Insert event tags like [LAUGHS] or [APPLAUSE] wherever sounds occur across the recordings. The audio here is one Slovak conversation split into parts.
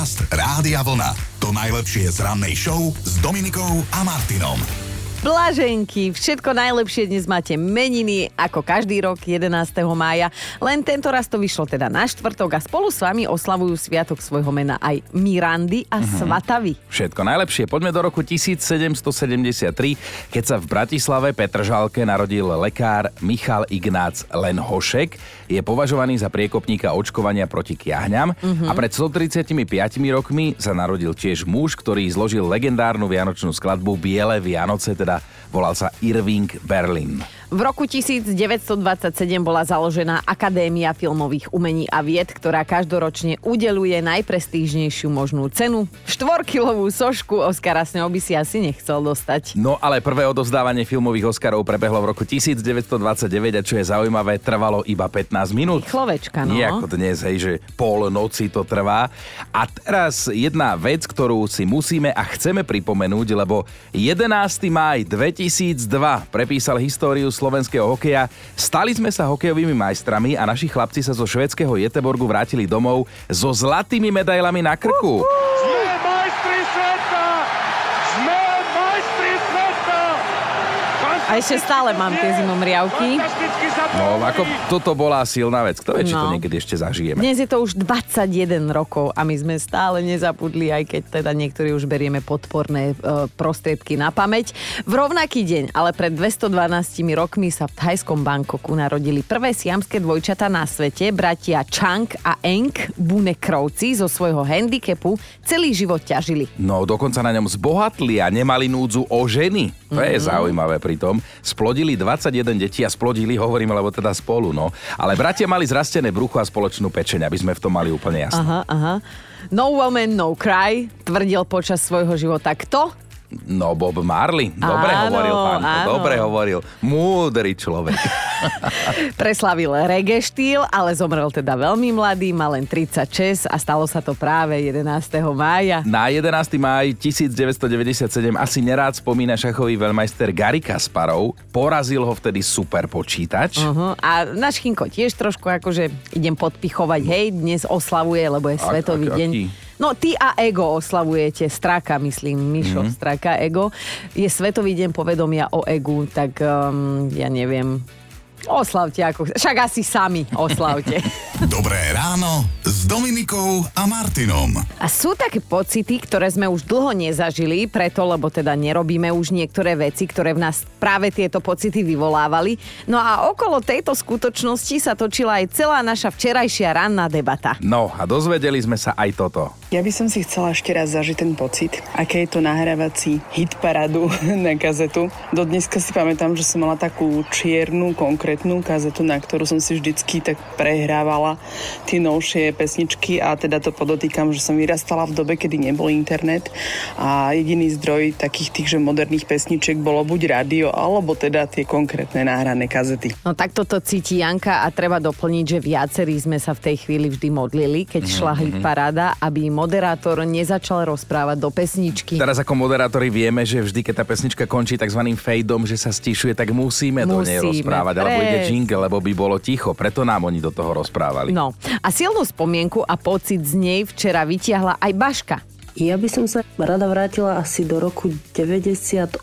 Podcast Rádia Vlna. To najlepšie z rannej show s Dominikou a Martinom. Blaženky, všetko najlepšie dnes máte meniny, ako každý rok 11. mája. Len tento raz to vyšlo teda na štvrtok a spolu s vami oslavujú sviatok svojho mena aj Mirandy a uh-huh. Svatavy. Všetko najlepšie. Poďme do roku 1773, keď sa v Bratislave Petržalke narodil lekár Michal Ignác Lenhošek. Je považovaný za priekopníka očkovania proti kiahňam uh-huh. a pred 135 rokmi sa narodil tiež muž, ktorý zložil legendárnu vianočnú skladbu Biele Vianoce, teda volal sa Irving Berlin. V roku 1927 bola založená Akadémia filmových umení a vied, ktorá každoročne udeluje najprestížnejšiu možnú cenu. Štvorkilovú sošku Oscara Sňou by si asi nechcel dostať. No ale prvé odozdávanie filmových Oscarov prebehlo v roku 1929 a čo je zaujímavé, trvalo iba 15 minút. Chlovečka, no. Nie ako dnes, hej, že pol noci to trvá. A teraz jedna vec, ktorú si musíme a chceme pripomenúť, lebo 11. máj 2002 prepísal históriu slovenského hokeja. Stali sme sa hokejovými majstrami a naši chlapci sa zo švedského Jeteborgu vrátili domov so zlatými medailami na krku. Sme A ešte stále mám tie zimomriavky. To No, ako toto bola silná vec. Kto vie, či to No. niekedy ešte zažijeme. Dnes je to už 21 rokov a my sme stále nezabudli, aj keď teda niektorí už berieme podporné e, prostriedky na pamäť. V rovnaký deň, ale pred 212 rokmi sa v thajskom Bangkoku narodili prvé siamské dvojčata na svete, bratia Chang a Eng Bunekrovci zo svojho handicapu celý život ťažili. No, dokonca na ňom zbohatli a nemali núdzu o ženy. To je Mhm. zaujímavé pritom. Splodili 21 detí a splodili, hovorím, lebo teda spolu, no. Ale bratia mali zrastené brucho a spoločnú pečeň, aby sme v tom mali úplne jasno. Aha, aha. No woman, no cry, tvrdil počas svojho života kto? No, Bob Marley. Dobre Áno, hovoril, pán. áno. Dobre hovoril. Múdry človek. [LAUGHS] Preslavil reggae štýl, ale zomrel teda veľmi mladý, mal len 36 a stalo sa to práve 11. mája. Na 11. máj 1997 asi nerád spomína šachový veľmajster Gary Kasparov. Porazil ho vtedy super počítač. Uh-huh. A náš Chinko tiež trošku akože idem podpichovať, hej, dnes oslavuje, lebo je Ak- Svetový ak- deň. aký? No, ty a Ego oslavujete, Straka, myslím, Mišo, mm-hmm. Straka, Ego. Je Svetový deň povedomia o Egu, tak um, ja neviem, oslavte ako... Však asi sami oslavte. [LAUGHS] Dobré ráno s Dominikou a Martinom. A sú také pocity, ktoré sme už dlho nezažili, preto, lebo teda nerobíme už niektoré veci, ktoré v nás práve tieto pocity vyvolávali. No a okolo tejto skutočnosti sa točila aj celá naša včerajšia ranná debata. No a dozvedeli sme sa aj toto. Ja by som si chcela ešte raz zažiť ten pocit, aké je to nahrávací hit paradu [LAUGHS] na kazetu. Do dneska si pamätám, že som mala takú čiernu, konkrétnu kazetu, na ktorú som si vždycky tak prehrávala tie novšie pesničky a teda to podotýkam, že som vyrastala v dobe, kedy nebol internet a jediný zdroj takých tých, že moderných pesničiek bolo buď rádio, alebo teda tie konkrétne nahrané kazety. No tak toto cíti Janka a treba doplniť, že viacerí sme sa v tej chvíli vždy modlili, keď šla hit paráda, aby moderátor nezačal rozprávať do pesničky. Teraz ako moderátori vieme, že vždy, keď tá pesnička končí tzv. fejdom, že sa stišuje, tak musíme, do nej Musíme, rozprávať. Alebo ide jingle, lebo by bolo ticho. Preto nám oni do toho rozprávali. No a silnú spomienku a pocit z nej včera vytiahla aj Baška. Ja by som sa rada vrátila asi do roku 98,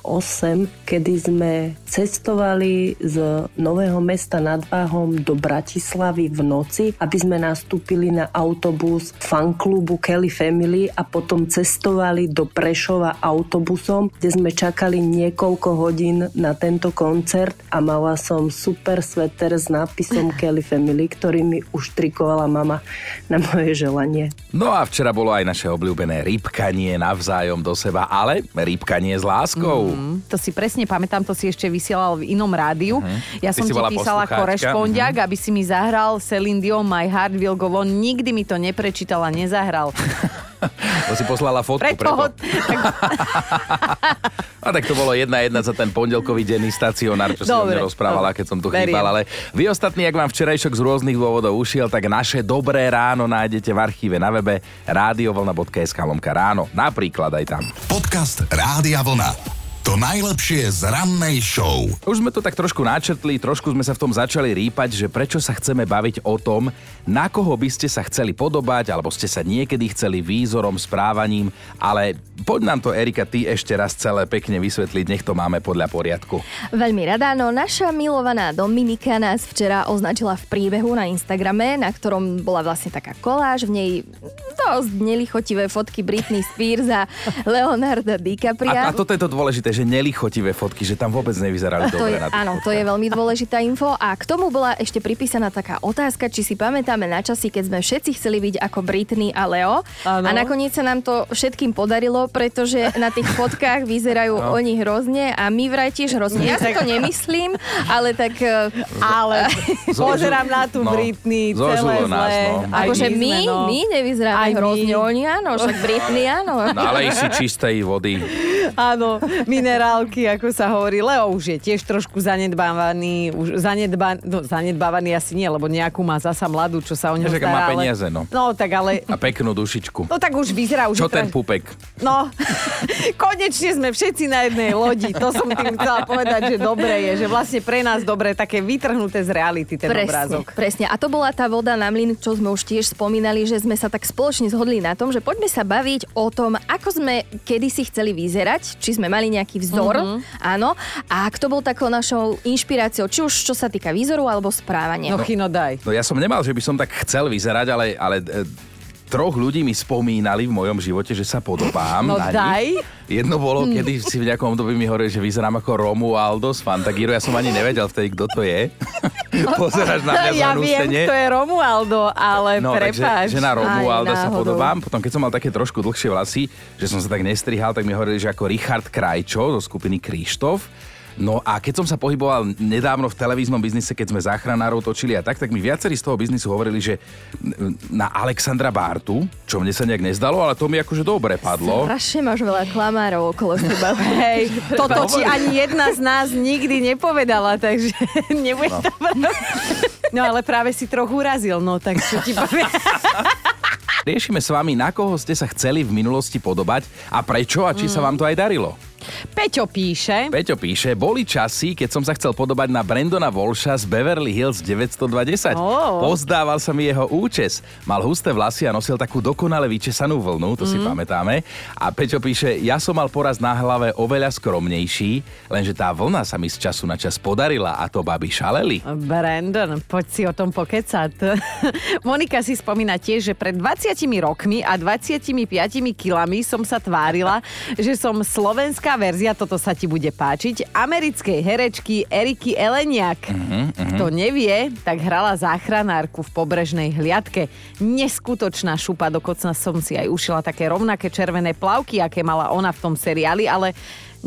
kedy sme cestovali z Nového mesta nad Váhom do Bratislavy v noci, aby sme nastúpili na autobus fanklubu Kelly Family a potom cestovali do Prešova autobusom, kde sme čakali niekoľko hodín na tento koncert a mala som super sveter s nápisom [LAUGHS] Kelly Family, ktorý mi uštrikovala mama na moje želanie. No a včera bolo aj naše obľúbené rybkanie navzájom do seba, ale rybkanie s láskou. Mm. To si presne pamätám, to si ešte vysielal v inom rádiu. Ja Mhm. Ty som si ti písala korešpondiak, aby si mi zahral Celine Dion My Heart Will Go On. Nikdy mi to neprečítal a nezahral. [LAUGHS] To si poslala fotku. Preto, Preto. [LAUGHS] A tak to bolo jedna jedna za ten pondelkový denný stacionár, čo si o Dobre, mne rozprávala, keď som tu beriem. chýbal. Ale vy ostatní, ak vám včerajšok z rôznych dôvodov ušiel, tak naše dobré ráno nájdete v archíve na webe radiovlna.sk lomka ráno. Napríklad aj tam. Podcast Rádia Vlna. To najlepšie z rannej show. Už sme to tak trošku načrtli, trošku sme sa v tom začali rýpať, že prečo sa chceme baviť o tom, na koho by ste sa chceli podobať, alebo ste sa niekedy chceli výzorom, správaním, ale poď nám to, Erika, ty ešte raz celé pekne vysvetliť, nech to máme podľa poriadku. Veľmi rada, no naša milovaná Dominika nás včera označila v príbehu na Instagrame, na ktorom bola vlastne taká koláž, v nej dosť nelichotivé fotky Britney Spears a [LAUGHS] Leonarda DiCapria. A, a toto je to dôležité, že nelichotivé fotky, že tam vôbec nevyzerali to dobre. je, na áno, to je veľmi dôležitá info. A k tomu bola ešte pripísaná taká otázka, či si pamätáme na časy, keď sme všetci chceli byť ako Britney a Leo. Áno. A nakoniec sa nám to všetkým podarilo, pretože na tých fotkách vyzerajú No. oni hrozne a my vraj tiež hrozne. Ja si to [LAUGHS] nemyslím, ale tak... eh, Ale [LAUGHS] pozerám na tú no, Britney, celé nás, zlé. no. Akože sme, my, no. my nevyzeráme Aj my. hrozne, oni áno, však Britney áno. Nalej si čistej vody. Áno, minerálky, ako sa hovorí. Leo už je tiež trošku zanedbávaný. Už zanedba, no, zanedbávaný asi nie, lebo nejakú má zasa mladú, čo sa o ňo Že stará. má peniaze, no. No, tak ale... A peknú dušičku. No tak už vyzerá už... Čo ten tra- pupek? No, [LAUGHS] konečne sme všetci na jednej lodi. To som tým chcela povedať, že dobre je, že vlastne pre nás dobre také vytrhnuté z reality ten Presne, obrázok. presne. A to bola tá voda na mlyn, čo sme už tiež spomínali, že sme sa tak spoločne zhodli na tom, že poďme sa baviť o tom, ako sme kedysi chceli vyzerať, či sme mali nejaký vzor, Mhm. áno, a kto bol takou našou inšpiráciou, či už čo sa týka výzoru alebo správania. No, Chino, daj. No ja som nemal, že by som tak chcel vyzerať, ale, ale e, troch ľudí mi spomínali v mojom živote, že sa podobám No na daj. nich. Jedno bolo, kedy si v nejakom období mi hovorili, že vyzerám ako Romualdo z Fantagíru. Ja som ani nevedel vtedy, kto to je. [LAUGHS] Pozeráš na mňa Ja viem, kto je Romualdo, ale No, prepáč. takže, že na Romualda Aj sa podobám. Potom, keď som mal také trošku dlhšie vlasy, že som sa tak nestrihal, tak mi hovorili, že ako Richard Krajčo zo skupiny Krištof. No a keď som sa pohyboval nedávno v televíznom biznise, keď sme záchranárov točili a tak, tak mi viacerí z toho biznisu hovorili, že na Alexandra Bartu, čo mne sa nejak nezdalo, ale to mi akože dobre padlo. Strašne máš veľa klamárov okolo seba. [LAUGHS] Hej, toto ti ani jedna z nás nikdy nepovedala, takže [LAUGHS] nebudeš to No ale práve si trochu urazil, no tak čo ti poviem. [LAUGHS] Riešime s vami, na koho ste sa chceli v minulosti podobať a prečo a či sa vám to aj darilo. Peťo píše, Peťo píše, boli časy, keď som sa chcel podobať na Brandona Walsha z Beverly Hills 920. Ó. Pozdával sa mi jeho účes. Mal husté vlasy a nosil takú dokonale vyčesanú vlnu, to si pamätáme. A Peťo píše, ja som mal poraz na hlave oveľa skromnejší, lenže tá vlna sa mi z času na čas podarila a to baby šaleli. Brandon, poď si o tom pokecať. [LAUGHS] Monika si spomína tiež, že pred 20 rokmi a 25 kilami som sa tvárila, že som slovenská verzia, toto sa ti bude páčiť, americkej herečky Eriky Eleniak. Kto nevie, tak hrala záchranárku v pobrežnej hliadke. Neskutočná šupa, dokonca som si aj ušila také rovnaké červené plavky, aké mala ona v tom seriáli, ale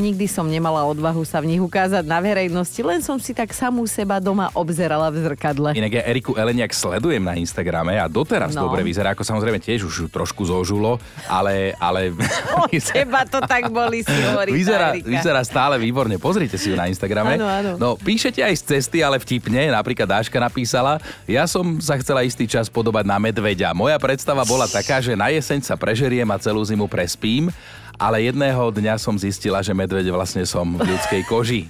Nikdy som nemala odvahu sa v nich ukázať na verejnosti, len som si tak samú seba doma obzerala v zrkadle. Inak ja Eriku Eleniak sledujem na Instagrame a doteraz No. dobre vyzerá, ako samozrejme tiež už trošku zožulo, ale... ale [LAUGHS] Od teba to tak boli, si hovorí Vyzerá, vyzerá stále výborne, pozrite si ju na Instagrame. Áno, áno. No, píšete aj z cesty, ale vtipne, napríklad Dáška napísala, ja som sa chcela istý čas podobať na medveďa. Moja predstava bola taká, že na jeseň sa prežeriem a celú zimu prespím, ale jedného dňa som zistila, že medveď vlastne som v ľudskej koži.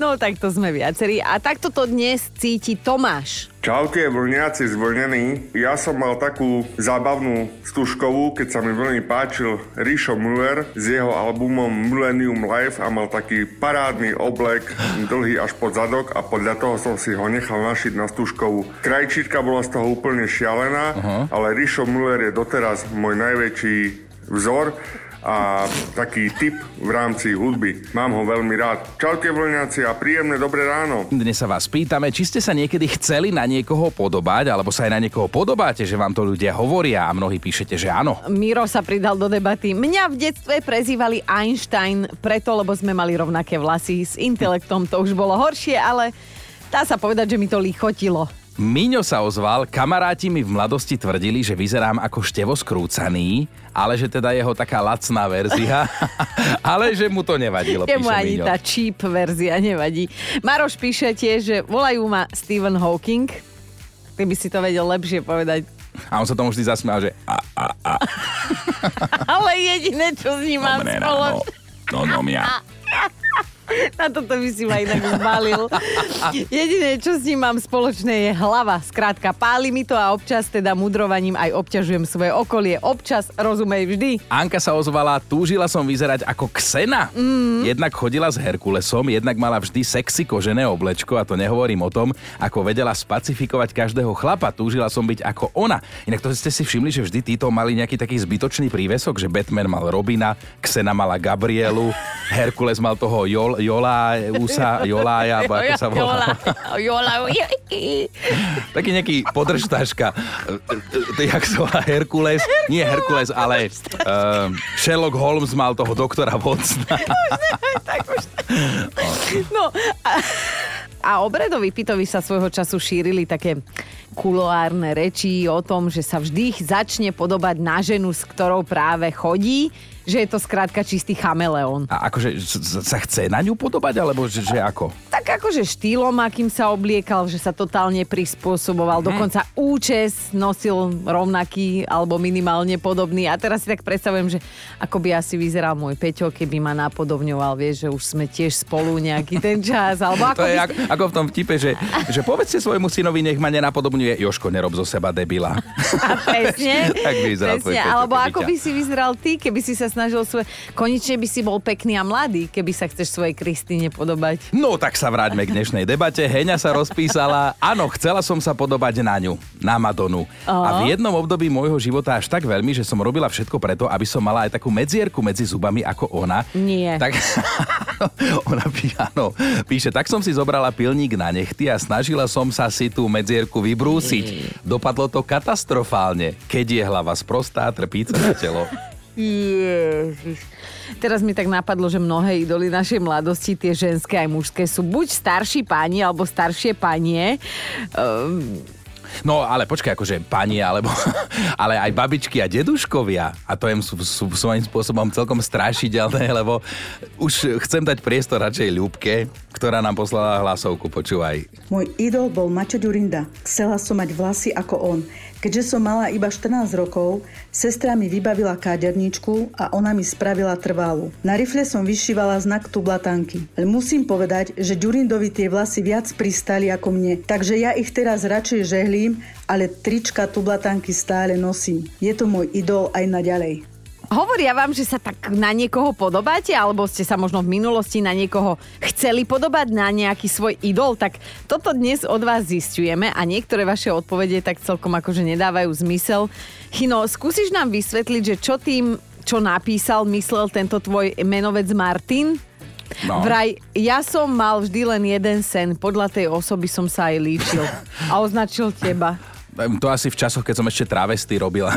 No tak to sme viacerí. A takto to dnes cíti Tomáš. Čaute, vlniaci zvlnený. Ja som mal takú zábavnú stužkovú, keď sa mi veľmi páčil Rišo Müller s jeho albumom Millennium Life a mal taký parádny oblek, dlhý až pod zadok a podľa toho som si ho nechal našiť na stužkovú. Krajčítka bola z toho úplne šialená, ale Rišo Müller je doteraz môj najväčší vzor a taký typ v rámci hudby. Mám ho veľmi rád. Čaute vlňaci a príjemné dobré ráno. Dnes sa vás pýtame, či ste sa niekedy chceli na niekoho podobať, alebo sa aj na niekoho podobáte, že vám to ľudia hovoria a mnohí píšete, že áno. Miro sa pridal do debaty. Mňa v detstve prezývali Einstein preto, lebo sme mali rovnaké vlasy. S intelektom to už bolo horšie, ale dá sa povedať, že mi to lichotilo. Miňo sa ozval, kamaráti mi v mladosti tvrdili, že vyzerám ako števo skrúcaný, ale že teda jeho taká lacná verzia, ale že mu to nevadilo, Jemu píše ani Miňo. tá cheap verzia nevadí. Maroš píše tiež, že volajú ma Stephen Hawking. Ty by si to vedel lepšie povedať. A on sa tomu vždy zasmial, že a, a, a, Ale jediné, čo s ním mám spoločné. ráno. No, no, mia. Na toto by si ma inak zbalil. Jediné, čo s ním mám spoločné, je hlava. Skrátka, páli mi to a občas teda mudrovaním aj obťažujem svoje okolie. Občas, rozumej vždy. Anka sa ozvala, túžila som vyzerať ako Ksena. Mm. Jednak chodila s Herkulesom, jednak mala vždy sexy kožené oblečko a to nehovorím o tom, ako vedela spacifikovať každého chlapa. Túžila som byť ako ona. Inak to ste si všimli, že vždy títo mali nejaký taký zbytočný prívesok, že Batman mal Robina, Ksena mala Gabrielu, Herkules mal toho Jol, Jola, Usa, Jolája, [LAUGHS] alebo ako sa volá. Jola, Jola. Taký nejaký podržtaška. Jak sa volá Herkules? Nie Herkules, ale uh, Sherlock Holmes mal toho doktora Watsona. [LAUGHS] No, a, a obradoví pitovi sa svojho času šírili také kuloárne reči o tom, že sa vždy začne podobať na ženu, s ktorou práve chodí že je to skrátka čistý chameleón. A akože sa chce na ňu podobať, alebo že, že ako? Tak akože štýlom, akým sa obliekal, že sa totálne prispôsoboval. Mm. Dokonca účes nosil rovnaký alebo minimálne podobný. A teraz si tak predstavujem, že ako by asi vyzeral môj Peťo, keby ma napodobňoval, vieš, že už sme tiež spolu nejaký ten čas. Alebo [LAUGHS] ako to je by... ako, ako v tom vtipe, že, že povedzte svojmu synovi, nech ma nenapodobňuje. Joško, nerob zo seba debila. [LAUGHS] A presne. [LAUGHS] tak vyzeral presne. Peťo, Alebo ako by si vyzeral ty, keby si sa snažil svoje... Konečne by si bol pekný a mladý, keby sa chceš svojej Kristýne podobať. No tak sa vráťme k dnešnej debate. Heňa sa rozpísala, áno, chcela som sa podobať na ňu, na Madonu. A v jednom období môjho života až tak veľmi, že som robila všetko preto, aby som mala aj takú medzierku medzi zubami ako ona. Nie. Tak [LAUGHS] ona pí, áno, píše, tak som si zobrala pilník na nechty a snažila som sa si tú medzierku vybrúsiť. Dopadlo to katastrofálne. Keď je hlava sprostá, trpí celé telo. Ježiš. Teraz mi tak napadlo, že mnohé idoly našej mladosti, tie ženské aj mužské, sú buď starší páni, alebo staršie panie. Um, No ale počkaj, akože pani, alebo, [LAUGHS] ale aj babičky a deduškovia, a to je sú, sú svojím spôsobom celkom strašidelné, lebo už chcem dať priestor radšej Ľubke, ktorá nám poslala hlasovku, počúvaj. Môj idol bol Mačo Ďurinda. Chcela som mať vlasy ako on. Keďže som mala iba 14 rokov, sestra mi vybavila káderničku a ona mi spravila trvalú. Na rifle som vyšívala znak tublatanky. Ale musím povedať, že Ďurindovi tie vlasy viac pristali ako mne, takže ja ich teraz radšej žehlím, ale trička tublatanky stále nosím. Je to môj idol aj naďalej. Hovoria vám, že sa tak na niekoho podobáte, alebo ste sa možno v minulosti na niekoho chceli podobať, na nejaký svoj idol, tak toto dnes od vás zistujeme a niektoré vaše odpovede tak celkom akože nedávajú zmysel. Chino, skúsiš nám vysvetliť, že čo tým, čo napísal, myslel tento tvoj menovec Martin? No. Vraj, ja som mal vždy len jeden sen, podľa tej osoby som sa aj líčil [LAUGHS] a označil teba. To asi v časoch, keď som ešte travesty robila. [LAUGHS]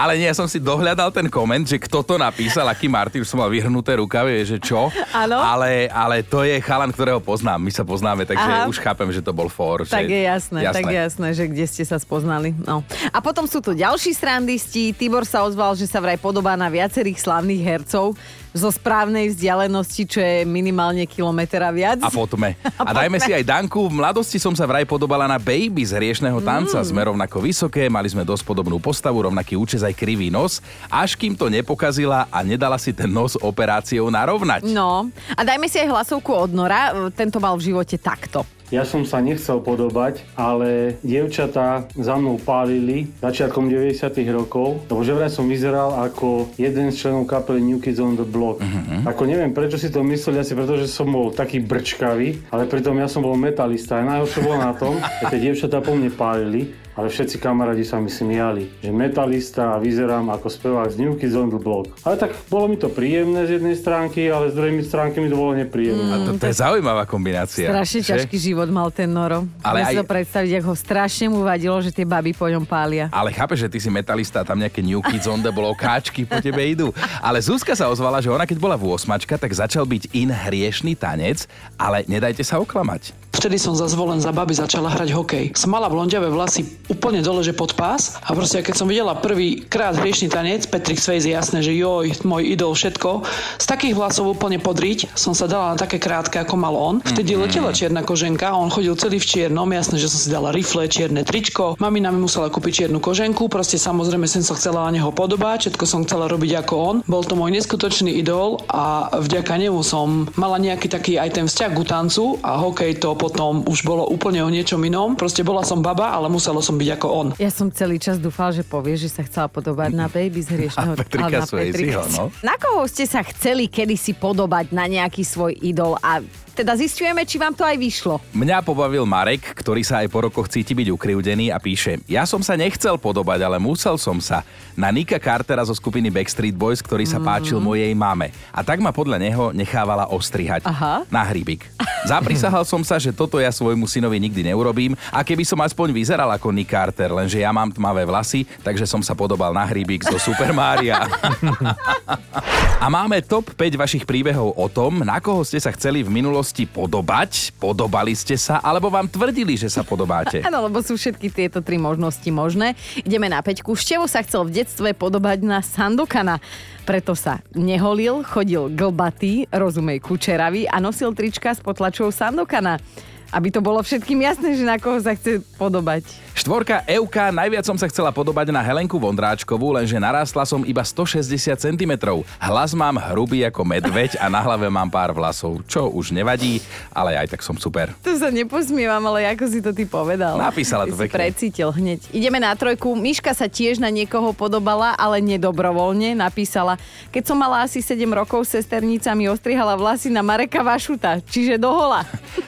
Ale nie, ja som si dohľadal ten koment, že kto to napísal, aký Martin, už som mal vyhrnuté rukavy, že čo. Áno. Ale, ale to je chalan, ktorého poznám. My sa poznáme, takže Aha. už chápem, že to bol for. Tak že... je jasné, jasné, tak je jasné, že kde ste sa spoznali. No. A potom sú tu ďalší srandisti. Tibor sa ozval, že sa vraj podobá na viacerých slavných hercov zo správnej vzdialenosti, čo je minimálne kilometr a viac. A poďme. [LAUGHS] A dajme si aj Danku. V mladosti som sa vraj podobala na baby z hriešného tanca. Mm. Sme rovnako vysoké, mali sme dosť podobnú postavu, rovnaký účes aj krivý nos, až kým to nepokazila a nedala si ten nos operáciou narovnať. No. A dajme si aj hlasovku od Nora. Tento mal v živote takto. Ja som sa nechcel podobať, ale dievčatá za mnou pálili začiatkom 90 rokov, lebo že vraj som vyzeral ako jeden z členov kapely New Kids on the Block. Mhm. Ako neviem, prečo si to mysleli, asi preto, že som bol taký brčkavý, ale pritom ja som bol metalista. A najhoršie bolo na tom, že tie dievčatá po mne pálili, ale všetci kamarádi sa mi smiali, že metalista a vyzerám ako spevák z New Kids on the Block. Ale tak bolo mi to príjemné z jednej stránky, ale z druhej stránky mi to bolo nepríjemné. A to, to je zaujímavá kombinácia. Strašne že? ťažký život mal ten Noro. Ale Ale si aj- to predstaviť, ako ho strašne mu vadilo, že tie baby po ňom pália. Ale chápeš, že ty si metalista, tam nejaké New Kids on the Block, káčky po tebe idú. Ale Zuzka sa ozvala, že ona keď bola v 8 tak začal byť in hriešný tanec, ale nedajte sa oklamať. Vtedy som za zvolen za baby začala hrať hokej. Som mala blondiavé vlasy úplne dole, že pod pás. A proste keď som videla prvý krát hriešný tanec, Patrick Swayze, jasné, že joj, môj idol, všetko. Z takých vlasov úplne podriť som sa dala na také krátke, ako mal on. Vtedy Mhm. letela čierna koženka, on chodil celý v čiernom, jasné, že som si dala rifle, čierne tričko. Mamina mi musela kúpiť čiernu koženku, proste samozrejme som sa chcela na neho podobať, všetko som chcela robiť ako on. Bol to môj neskutočný idol a vďaka nemu som mala nejaký taký aj ten vzťah ku tancu a hokej to potom už bolo úplne o niečom inom. Proste bola som baba, ale muselo som byť ako on. Ja som celý čas dúfal, že povieš, že sa chcela podobať na baby z [LAUGHS] hriešného... A Patricka ale na Swayzeho, no. Na koho ste sa chceli kedysi podobať na nejaký svoj idol a teda zistujeme, či vám to aj vyšlo. Mňa pobavil Marek, ktorý sa aj po rokoch cíti byť ukrivdený a píše Ja som sa nechcel podobať, ale musel som sa. Na Nika Cartera zo skupiny Backstreet Boys, ktorý sa páčil mojej mame. A tak ma podľa neho nechávala ostrihať. Aha. Na hríbik. Zaprisahal som sa, že toto ja svojmu synovi nikdy neurobím a keby som aspoň vyzeral ako Nick Carter, lenže ja mám tmavé vlasy, takže som sa podobal na hríbik zo Super Mária. [LAUGHS] A máme top 5 vašich príbehov o tom, na koho ste sa chceli v minulosti podobať, podobali ste sa, alebo vám tvrdili, že sa podobáte. [LAUGHS] Áno, lebo sú všetky tieto tri možnosti možné. Ideme na peťku. Števo sa chcel v detstve podobať na Sandokana. Preto sa neholil, chodil glbatý, rozumej kučeravý a nosil trička s potlačou Sandokana. Aby to bolo všetkým jasné, že na koho sa chce podobať. Štvorka Euka, najviac som sa chcela podobať na Helenku Vondráčkovú, lenže narástla som iba 160 cm. Hlas mám hrubý ako medveď a na hlave mám pár vlasov, čo už nevadí, ale aj tak som super. Tu sa neposmievam, ale ako si to ty povedal. Napísala to pekne. precítil hneď. Ideme na trojku. Miška sa tiež na niekoho podobala, ale nedobrovoľne. Napísala, keď som mala asi 7 rokov, sesternica mi ostrihala vlasy na Mareka Vašuta, čiže do hola.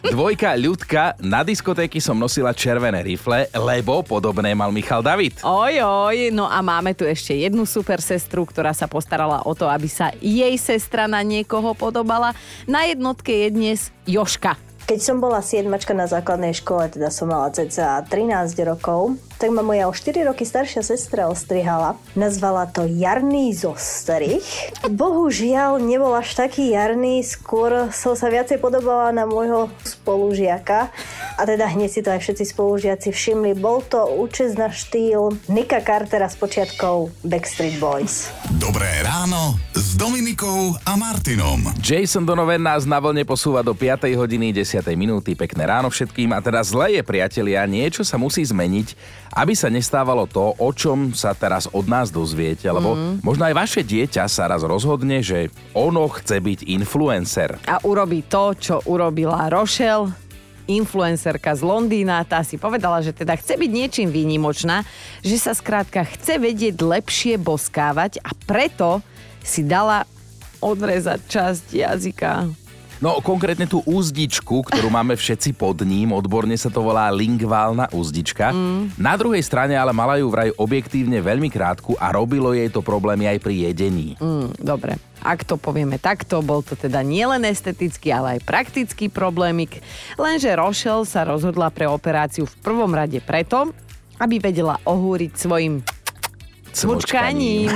Dvojka Ľudka, na diskotéky som nosila červené rifle, lebo podobné mal Michal David. Oj, no a máme tu ešte jednu super sestru, ktorá sa postarala o to, aby sa jej sestra na niekoho podobala. Na jednotke je dnes Joška. Keď som bola siedmačka na základnej škole, teda som mala cca 13 rokov, tak ma moja o 4 roky staršia sestra ostrihala. Nazvala to Jarný zostrich. Bohužiaľ nebol až taký jarný, skôr som sa viacej podobala na môjho spolužiaka. A teda hneď si to aj všetci spolužiaci všimli. Bol to účes na štýl Nika Cartera s počiatkou Backstreet Boys. Dobré ráno Dominikou a Martinom. Jason Donovan nás na vlne posúva do 5. hodiny 10. minúty. Pekné ráno všetkým. A teda zle je, priatelia, niečo sa musí zmeniť, aby sa nestávalo to, o čom sa teraz od nás dozviete. Lebo Mm. možno aj vaše dieťa sa raz rozhodne, že ono chce byť influencer. A urobí to, čo urobila Rochelle, influencerka z Londýna, tá si povedala, že teda chce byť niečím výnimočná, že sa skrátka chce vedieť lepšie boskávať a preto si dala odrezať časť jazyka. No konkrétne tú úzdičku, ktorú [LAUGHS] máme všetci pod ním, odborne sa to volá lingválna úzdička. Mm. Na druhej strane ale mala ju vraj objektívne veľmi krátku a robilo jej to problémy aj pri jedení. Mm, dobre, ak to povieme takto, bol to teda nielen estetický, ale aj praktický problémik. Lenže Rochelle sa rozhodla pre operáciu v prvom rade preto, aby vedela ohúriť svojim Cmučkaním.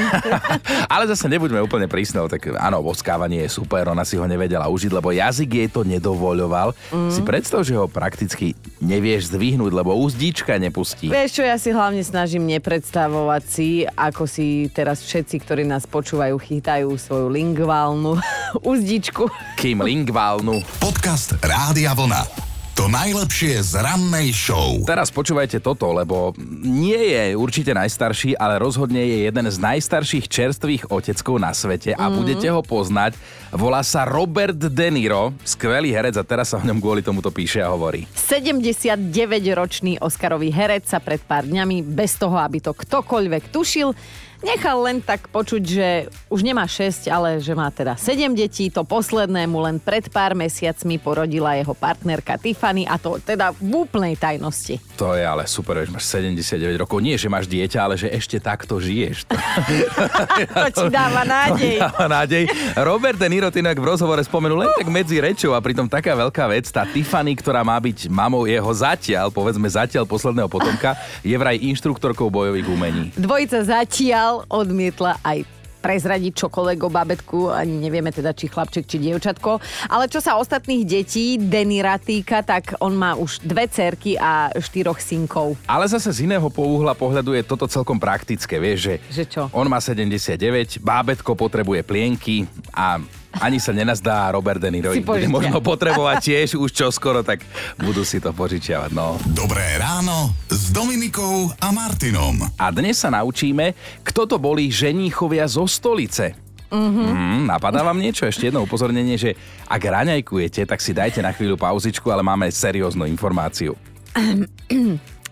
[LAUGHS] Ale zase nebuďme úplne prísne, tak áno, boskávanie je super, ona si ho nevedela užiť, lebo jazyk jej to nedovoľoval. Mm. Si predstav, že ho prakticky nevieš zdvihnúť, lebo úzdička nepustí. Vieš čo, ja si hlavne snažím nepredstavovať si, ako si teraz všetci, ktorí nás počúvajú, chytajú svoju lingválnu [LAUGHS] úzdičku. Kým lingválnu. Podcast Rádia Vlna. To najlepšie z rannej show. Teraz počúvajte toto, lebo nie je určite najstarší, ale rozhodne je jeden z najstarších čerstvých oteckov na svete a Mm. budete ho poznať. Volá sa Robert De Niro, skvelý herec a teraz sa o ňom kvôli tomuto píše a hovorí. 79-ročný Oscarový herec sa pred pár dňami, bez toho, aby to ktokoľvek tušil, nechal len tak počuť, že už nemá 6, ale že má teda 7 detí. To posledné mu len pred pár mesiacmi porodila jeho partnerka Tiffany a to teda v úplnej tajnosti. To je ale super, že máš 79 rokov. Nie, že máš dieťa, ale že ešte takto žiješ. To [LAUGHS] ti dáva [LAUGHS] nádej. Dáva nádej. Robert De Niro inak v rozhovore spomenul len tak medzi rečou a pritom taká veľká vec, tá Tiffany, ktorá má byť mamou jeho zatiaľ, povedzme zatiaľ posledného potomka, je vraj inštruktorkou bojových umení. Dvojica zatiaľ odmietla aj prezradiť čokoľvek o babetku, ani nevieme teda, či chlapček, či dievčatko. Ale čo sa ostatných detí Denira týka, tak on má už dve cerky a štyroch synkov. Ale zase z iného pouhla pohľadu je toto celkom praktické, vieš, že, Že čo? on má 79, bábetko potrebuje plienky a ani sa nenazdá Robert De Niro bude možno potrebovať tiež už čoskoro, tak budú si to požičiavať. No. Dobré ráno s Dominikou a Martinom. A dnes sa naučíme, kto to boli ženíchovia zo stolice. Mm, napadá vám niečo? Ešte jedno upozornenie, že ak raňajkujete, tak si dajte na chvíľu pauzičku, ale máme serióznu informáciu. [CLEARS THROAT]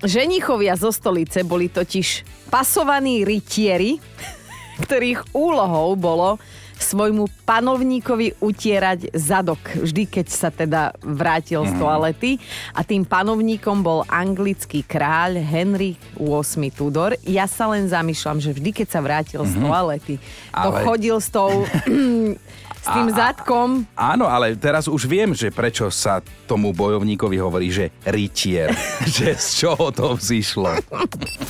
Ženichovia zo stolice boli totiž pasovaní rytieri, [LAUGHS] ktorých úlohou bolo svojmu panovníkovi utierať zadok, vždy keď sa teda vrátil z Mhm. toalety. A tým panovníkom bol anglický kráľ Henry VIII Tudor. Ja sa len zamýšľam, že vždy keď sa vrátil z Mhm. toalety, to Ale- chodil s tou... [CLEARS THROAT] s tým A- a- zadkom. Áno, ale teraz už viem, že prečo sa tomu bojovníkovi hovorí, že rytier. [LAUGHS] že z čoho to vzýšlo.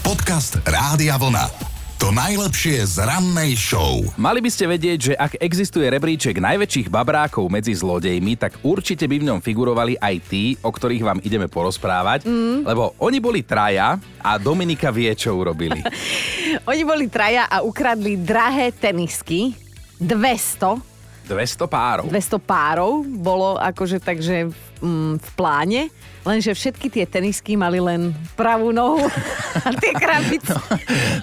Podcast Rádia Vlna. To najlepšie z rannej show. Mali by ste vedieť, že ak existuje rebríček najväčších babrákov medzi zlodejmi, tak určite by v ňom figurovali aj tí, o ktorých vám ideme porozprávať, mm. lebo oni boli traja a Dominika vie, čo urobili. [LAUGHS] Oni boli traja a ukradli drahé tenisky. 200 200 párov. 200 párov bolo akože takže mm, v pláne, lenže všetky tie tenisky mali len pravú nohu [LAUGHS] a tie krabice.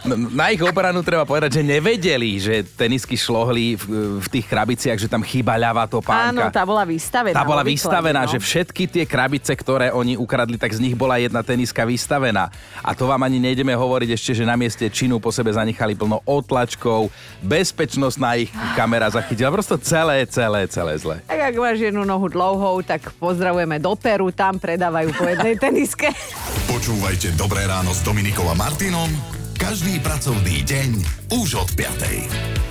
No, Na ich obranu treba povedať, že nevedeli, že tenisky šlohli v, v tých krabiciach, že tam chýba ľavá topánka. Áno, tá bola vystavená. Tá bola vystavená, no. že všetky tie krabice, ktoré oni ukradli, tak z nich bola jedna teniska vystavená. A to vám ani nejdeme hovoriť ešte, že na mieste činu po sebe zanechali plno otlačkov, bezpečnostná ich kamera zachytila. Prosto celé, celé, celé zle. Tak ak máš jednu nohu dlouhou, tak pozdravujeme do Peru, tam predávajú po jednej teniske. Počúvajte Dobré ráno s Dominikou a Martinom každý pracovný deň už od 5.